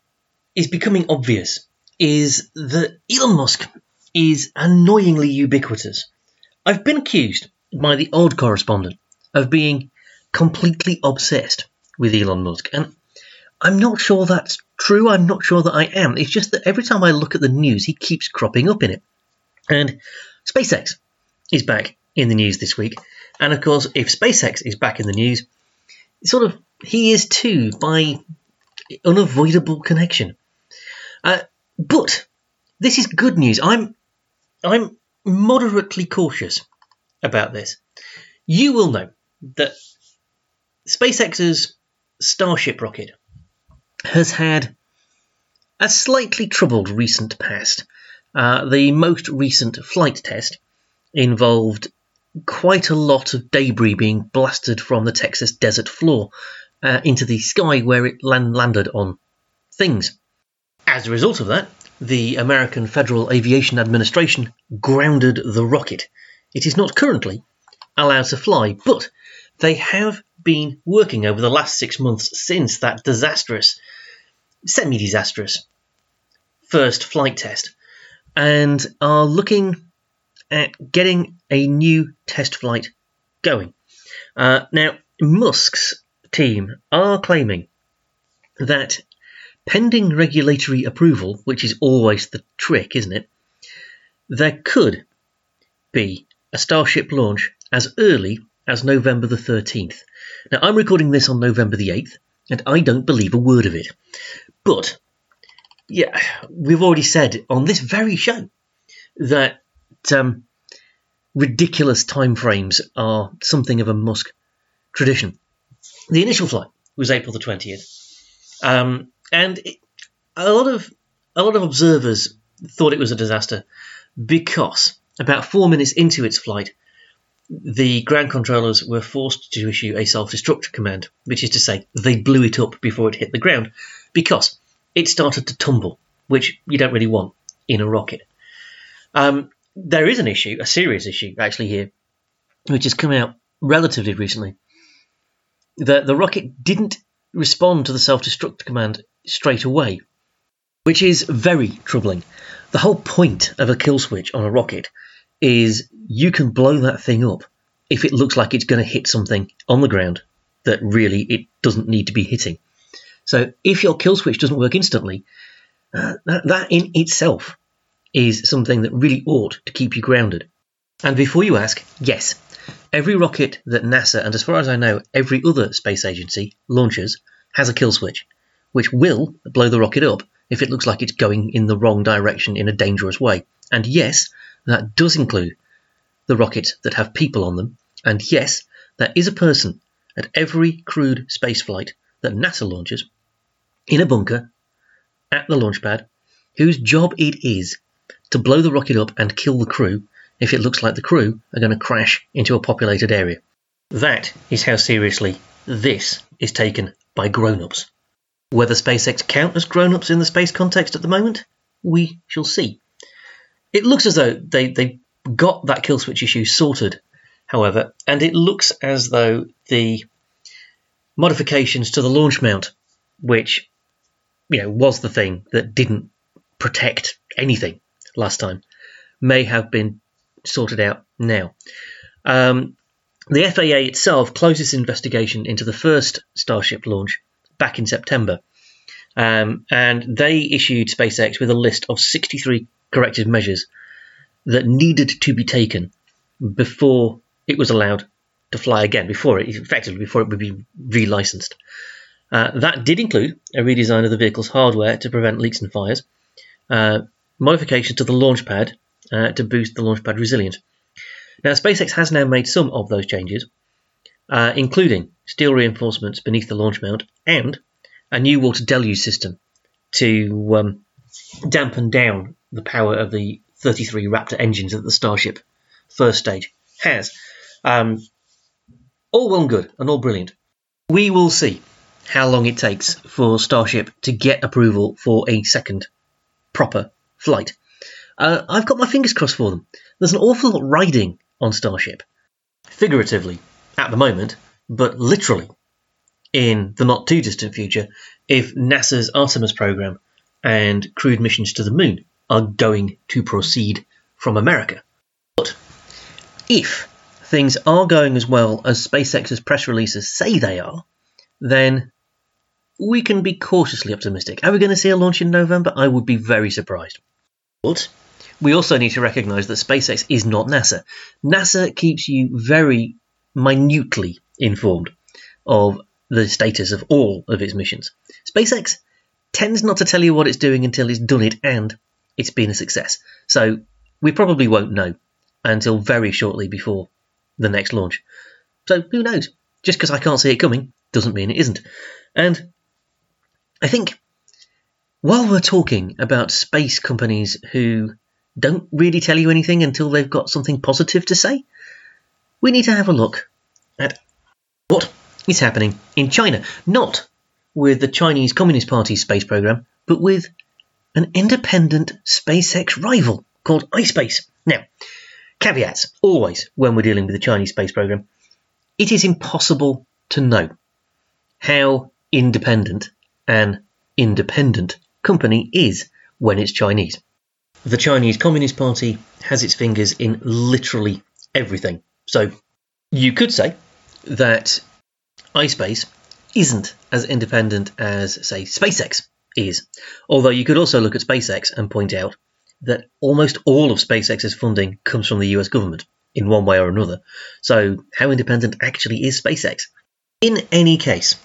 is becoming obvious is that Elon Musk is annoyingly ubiquitous. I've been accused by the old correspondent of being completely obsessed with Elon Musk, and I'm not sure that's true. I'm not sure that I am. It's just that every time I look at the news, he keeps cropping up in it. And SpaceX is back in the news this week. And of course, if SpaceX is back in the news, sort of he is too by unavoidable connection. Uh, but this is good news. I'm I'm moderately cautious about this. You will know that SpaceX's Starship rocket has had a slightly troubled recent past. Uh, the most recent flight test involved quite a lot of debris being blasted from the Texas desert floor uh, into the sky where it land- landed on things. As a result of that, the American Federal Aviation Administration grounded the rocket. It is not currently allowed to fly, but they have been working over the last six months since that disastrous, semi disastrous first flight test and are looking at getting a new test flight going. Uh, now, Musk's team are claiming that pending regulatory approval, which is always the trick, isn't it? There could be a Starship launch as early as November the 13th. Now, I'm recording this on November the 8th, and I don't believe a word of it. But, yeah, we've already said on this very show that um, ridiculous timeframes are something of a Musk tradition. The initial flight was April the 20th, um, and it, a lot of a lot of observers thought it was a disaster because about four minutes into its flight, the ground controllers were forced to issue a self-destruct command, which is to say they blew it up before it hit the ground because it started to tumble, which you don't really want in a rocket. Um, there is an issue, a serious issue actually here, which has come out relatively recently. The the rocket didn't respond to the self-destruct command straight away, which is very troubling. The whole point of a kill switch on a rocket is you can blow that thing up if it looks like it's going to hit something on the ground that really it doesn't need to be hitting. So if your kill switch doesn't work instantly, uh, that, that in itself is something that really ought to keep you grounded. And before you ask, yes, every rocket that NASA and as far as I know every other space agency launches has a kill switch, which will blow the rocket up if it looks like it's going in the wrong direction in a dangerous way. And yes, that does include the rockets that have people on them. And yes, there is a person at every crewed spaceflight that NASA launches in a bunker at the launch pad whose job it is to blow the rocket up and kill the crew if it looks like the crew are going to crash into a populated area. That is how seriously this is taken by grown ups. Whether SpaceX count as grown ups in the space context at the moment, we shall see. It looks as though they, they got that kill switch issue sorted, however, and it looks as though the modifications to the launch mount, which you know was the thing that didn't protect anything last time, may have been sorted out now. Um, the FAA itself closed its investigation into the first Starship launch back in September, um, and they issued SpaceX with a list of 63 corrective measures that needed to be taken before it was allowed to fly again, before it effectively before it would be relicensed. Uh, that did include a redesign of the vehicle's hardware to prevent leaks and fires, uh, modifications to the launch pad uh, to boost the launch pad resilience. Now, SpaceX has now made some of those changes, uh, including steel reinforcements beneath the launch mount and a new water deluge system to um, dampen down the power of the 33 Raptor engines that the Starship first stage has. Um, all well and good and all brilliant. We will see how long it takes for Starship to get approval for a second proper flight. Uh, I've got my fingers crossed for them. There's an awful lot riding on Starship, figuratively at the moment, but literally in the not too distant future if NASA's Artemis program and crewed missions to the moon are going to proceed from America. But if things are going as well as SpaceX's press releases say they are, then we can be cautiously optimistic. Are we going to see a launch in November? I would be very surprised. But we also need to recognize that SpaceX is not NASA. NASA keeps you very minutely informed of the status of all of its missions. SpaceX tends not to tell you what it's doing until it's done it and it's been a success. So we probably won't know until very shortly before the next launch. So who knows? Just because I can't see it coming doesn't mean it isn't. And I think while we're talking about space companies who don't really tell you anything until they've got something positive to say, we need to have a look at what is happening in China. Not with the Chinese Communist Party's space program, but with an independent SpaceX rival called iSpace. Now, caveats always when we're dealing with the Chinese space program. It is impossible to know how independent an independent company is when it's Chinese. The Chinese Communist Party has its fingers in literally everything. So you could say that iSpace isn't as independent as, say, SpaceX is. Although you could also look at SpaceX and point out that almost all of SpaceX's funding comes from the US government in one way or another. So, how independent actually is SpaceX? In any case,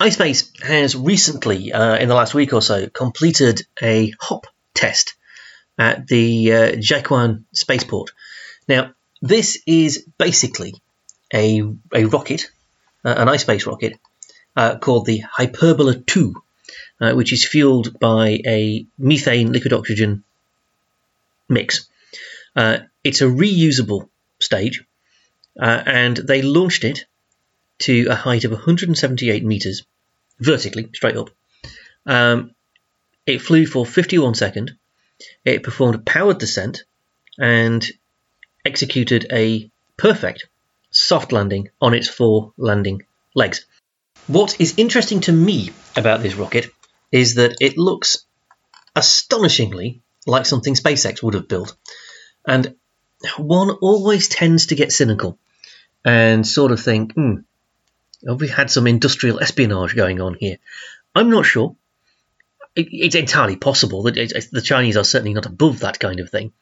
iSpace has recently, uh, in the last week or so, completed a hop test at the uh, Jiuquan spaceport. Now, this is basically a, a rocket, uh, an iSpace rocket, uh, called the Hyperbola 2, uh, which is fueled by a methane liquid oxygen mix. Uh, it's a reusable stage, uh, and they launched it to a height of 178 meters vertically, straight up. Um, it flew for 51 seconds. It performed a powered descent and executed a perfect soft landing on its four landing legs. What is interesting to me about this rocket is that it looks astonishingly like something SpaceX would have built. And one always tends to get cynical and sort of think, hmm, have we had some industrial espionage going on here? I'm not sure. it's entirely possible that the Chinese are certainly not above that kind of thing.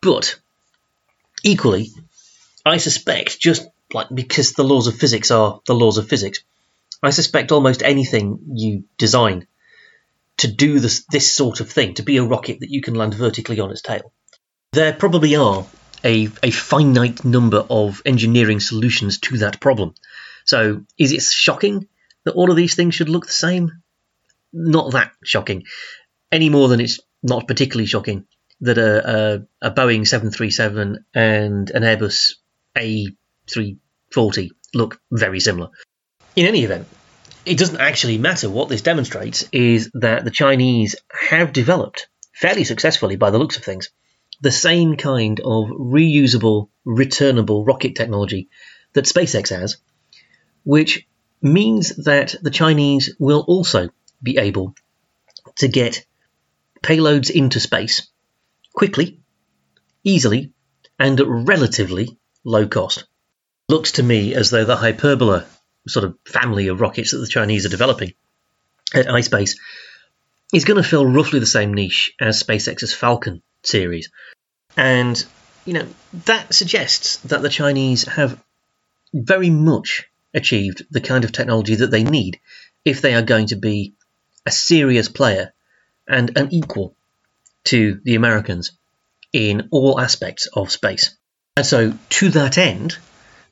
But equally, I suspect just like because the laws of physics are the laws of physics, I suspect almost anything you design to do this this sort of thing, to be a rocket that you can land vertically on its tail, there probably are a, a finite number of engineering solutions to that problem. So is it shocking that all of these things should look the same? Not that shocking, any more than it's not particularly shocking that a, a, a Boeing 737 and an Airbus A340 look very similar. In any event, it doesn't actually matter. What this demonstrates is that the Chinese have developed, fairly successfully by the looks of things, the same kind of reusable, returnable rocket technology that SpaceX has, which means that the Chinese will also be able to get payloads into space quickly, easily, and at relatively low cost. Looks to me as though the Hyperbola sort of family of rockets that the Chinese are developing at iSpace is going to fill roughly the same niche as SpaceX's Falcon series. And, you know, that suggests that the Chinese have very much achieved the kind of technology that they need if they are going to be a serious player and an equal to the Americans in all aspects of space. And so, to that end,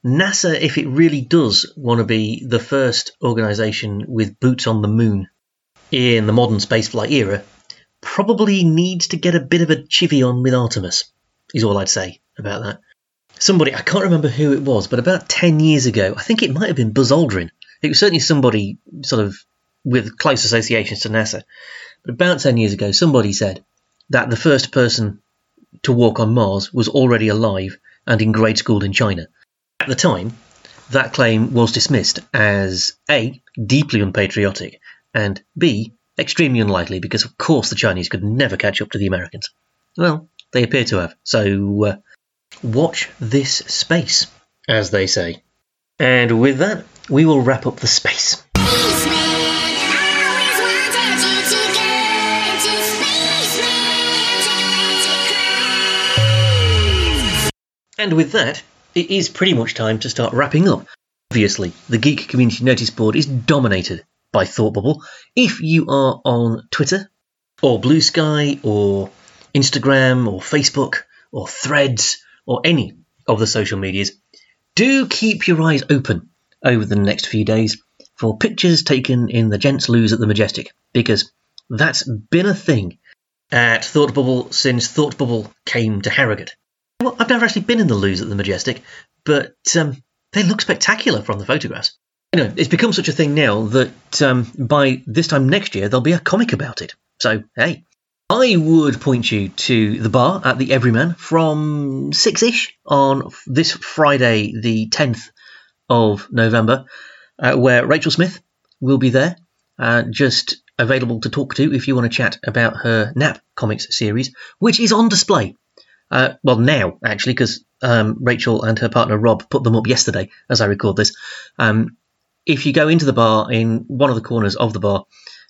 NASA, if it really does want to be the first organisation with boots on the moon in the modern spaceflight era, probably needs to get a bit of a chivvy on with Artemis, is all I'd say about that. Somebody, I can't remember who it was, but about 10 years ago, I think it might have been Buzz Aldrin. It was certainly somebody sort of with close associations to NASA. But about 10 years ago, somebody said that the first person to walk on Mars was already alive and in grade school in China. At the time, that claim was dismissed as A, deeply unpatriotic, and B, extremely unlikely because, of course, the Chinese could never catch up to the Americans. Well, they appear to have. So, uh, watch this space, as they say. And with that, we will wrap up the space. And with that, it is pretty much time to start wrapping up. Obviously, the Geek Community Notice Board is dominated by Thought Bubble. If you are on Twitter, or Bluesky, or Instagram, or Facebook, or Threads, or any of the social medias, do keep your eyes open over the next few days for pictures taken in the Gents Loos at the Majestic, because that's been a thing at Thought Bubble since Thought Bubble came to Harrogate. Well, I've never actually been in the loos at the Majestic, but um, they look spectacular from the photographs. You know, it's become such a thing now that um, by this time next year there'll be a comic about it. So hey, I would point you to the bar at the Everyman from six ish on this Friday, the tenth of November, uh, where Rachel Smith will be there, uh, just available to talk to if you want to chat about her Nap comics series, which is on display uh, well, now actually, because um, Rachel and her partner Rob put them up yesterday as I record this. Um, if you go into the bar in one of the corners of the bar,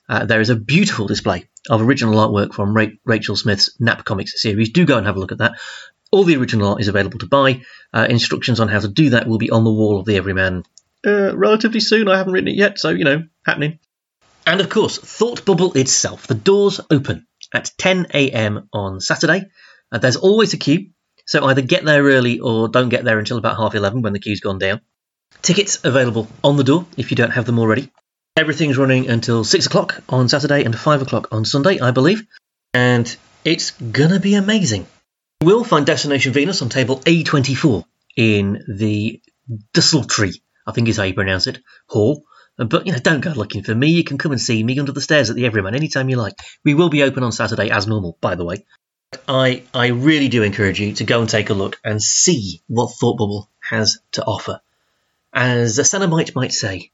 uh, there is a beautiful display of original artwork from Ra- Rachel Smith's Nap Comics series. Do go and have a look at that. All the original art is available to buy. Uh, instructions on how to do that will be on the wall of the Everyman uh, relatively soon. I haven't written it yet, so you know, happening. And of course, Thought Bubble itself. The doors open at 10 a.m. on Saturday. Uh, there's always a queue, so either get there early or don't get there until about half 11 when the queue's gone down. Tickets available on the door if you don't have them already. Everything's running until 6 o'clock on Saturday and 5 o'clock on Sunday, I believe. And it's gonna be amazing. Will find Destination Venus on table A24 in the Desultory, I think is how you pronounce it, hall. But you know, don't go looking for me. You can come and see me under the stairs at the Everyman anytime you like. We will be open on Saturday as normal, by the way. I, I really do encourage you to go and take a look and see what Thought Bubble has to offer. As a Cenobite might say,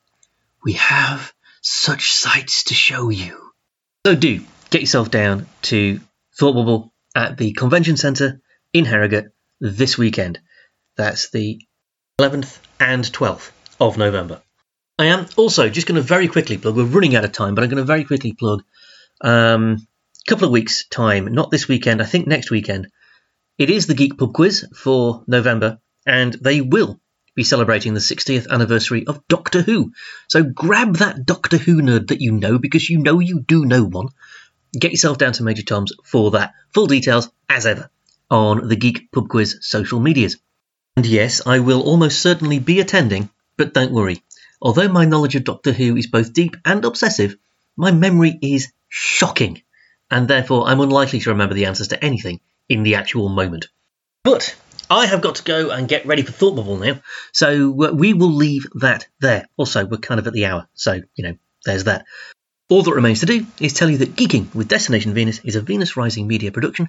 we have such sights to show you. So do get yourself down to Thought Bubble at the Convention Centre in Harrogate this weekend. That's the 11th and 12th of November. I am also just going to very quickly plug, we're running out of time, but I'm going to very quickly plug um, couple of weeks' time, not this weekend, I think next weekend, it is the Geek Pub Quiz for November, and they will be celebrating the 60th anniversary of Doctor Who. So grab that Doctor Who nerd that you know, because you know you do know one. Get yourself down to Major Tom's for that. Full details, as ever, on the Geek Pub Quiz social medias. And yes, I will almost certainly be attending, but don't worry. Although my knowledge of Doctor Who is both deep and obsessive, my memory is shocking and therefore I'm unlikely to remember the answers to anything in the actual moment. But I have got to go and get ready for Thought Bubble now, so we will leave that there. Also, we're kind of at the hour, so, you know, there's that. All that remains to do is tell you that Geeking with Destination Venus is a Venus Rising media production.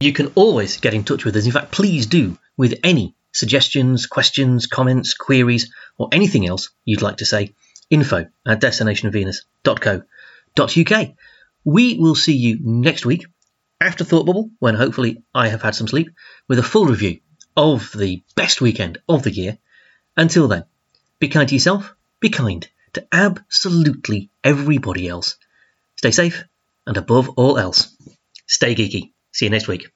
You can always get in touch with us, in fact, please do, with any suggestions, questions, comments, queries, or anything else you'd like to say. Info at destinationvenus.co.uk. We will see you next week after Thought Bubble, when hopefully I have had some sleep, with a full review of the best weekend of the year. Until then, be kind to yourself, be kind to absolutely everybody else. Stay safe, and above all else, stay geeky. See you next week.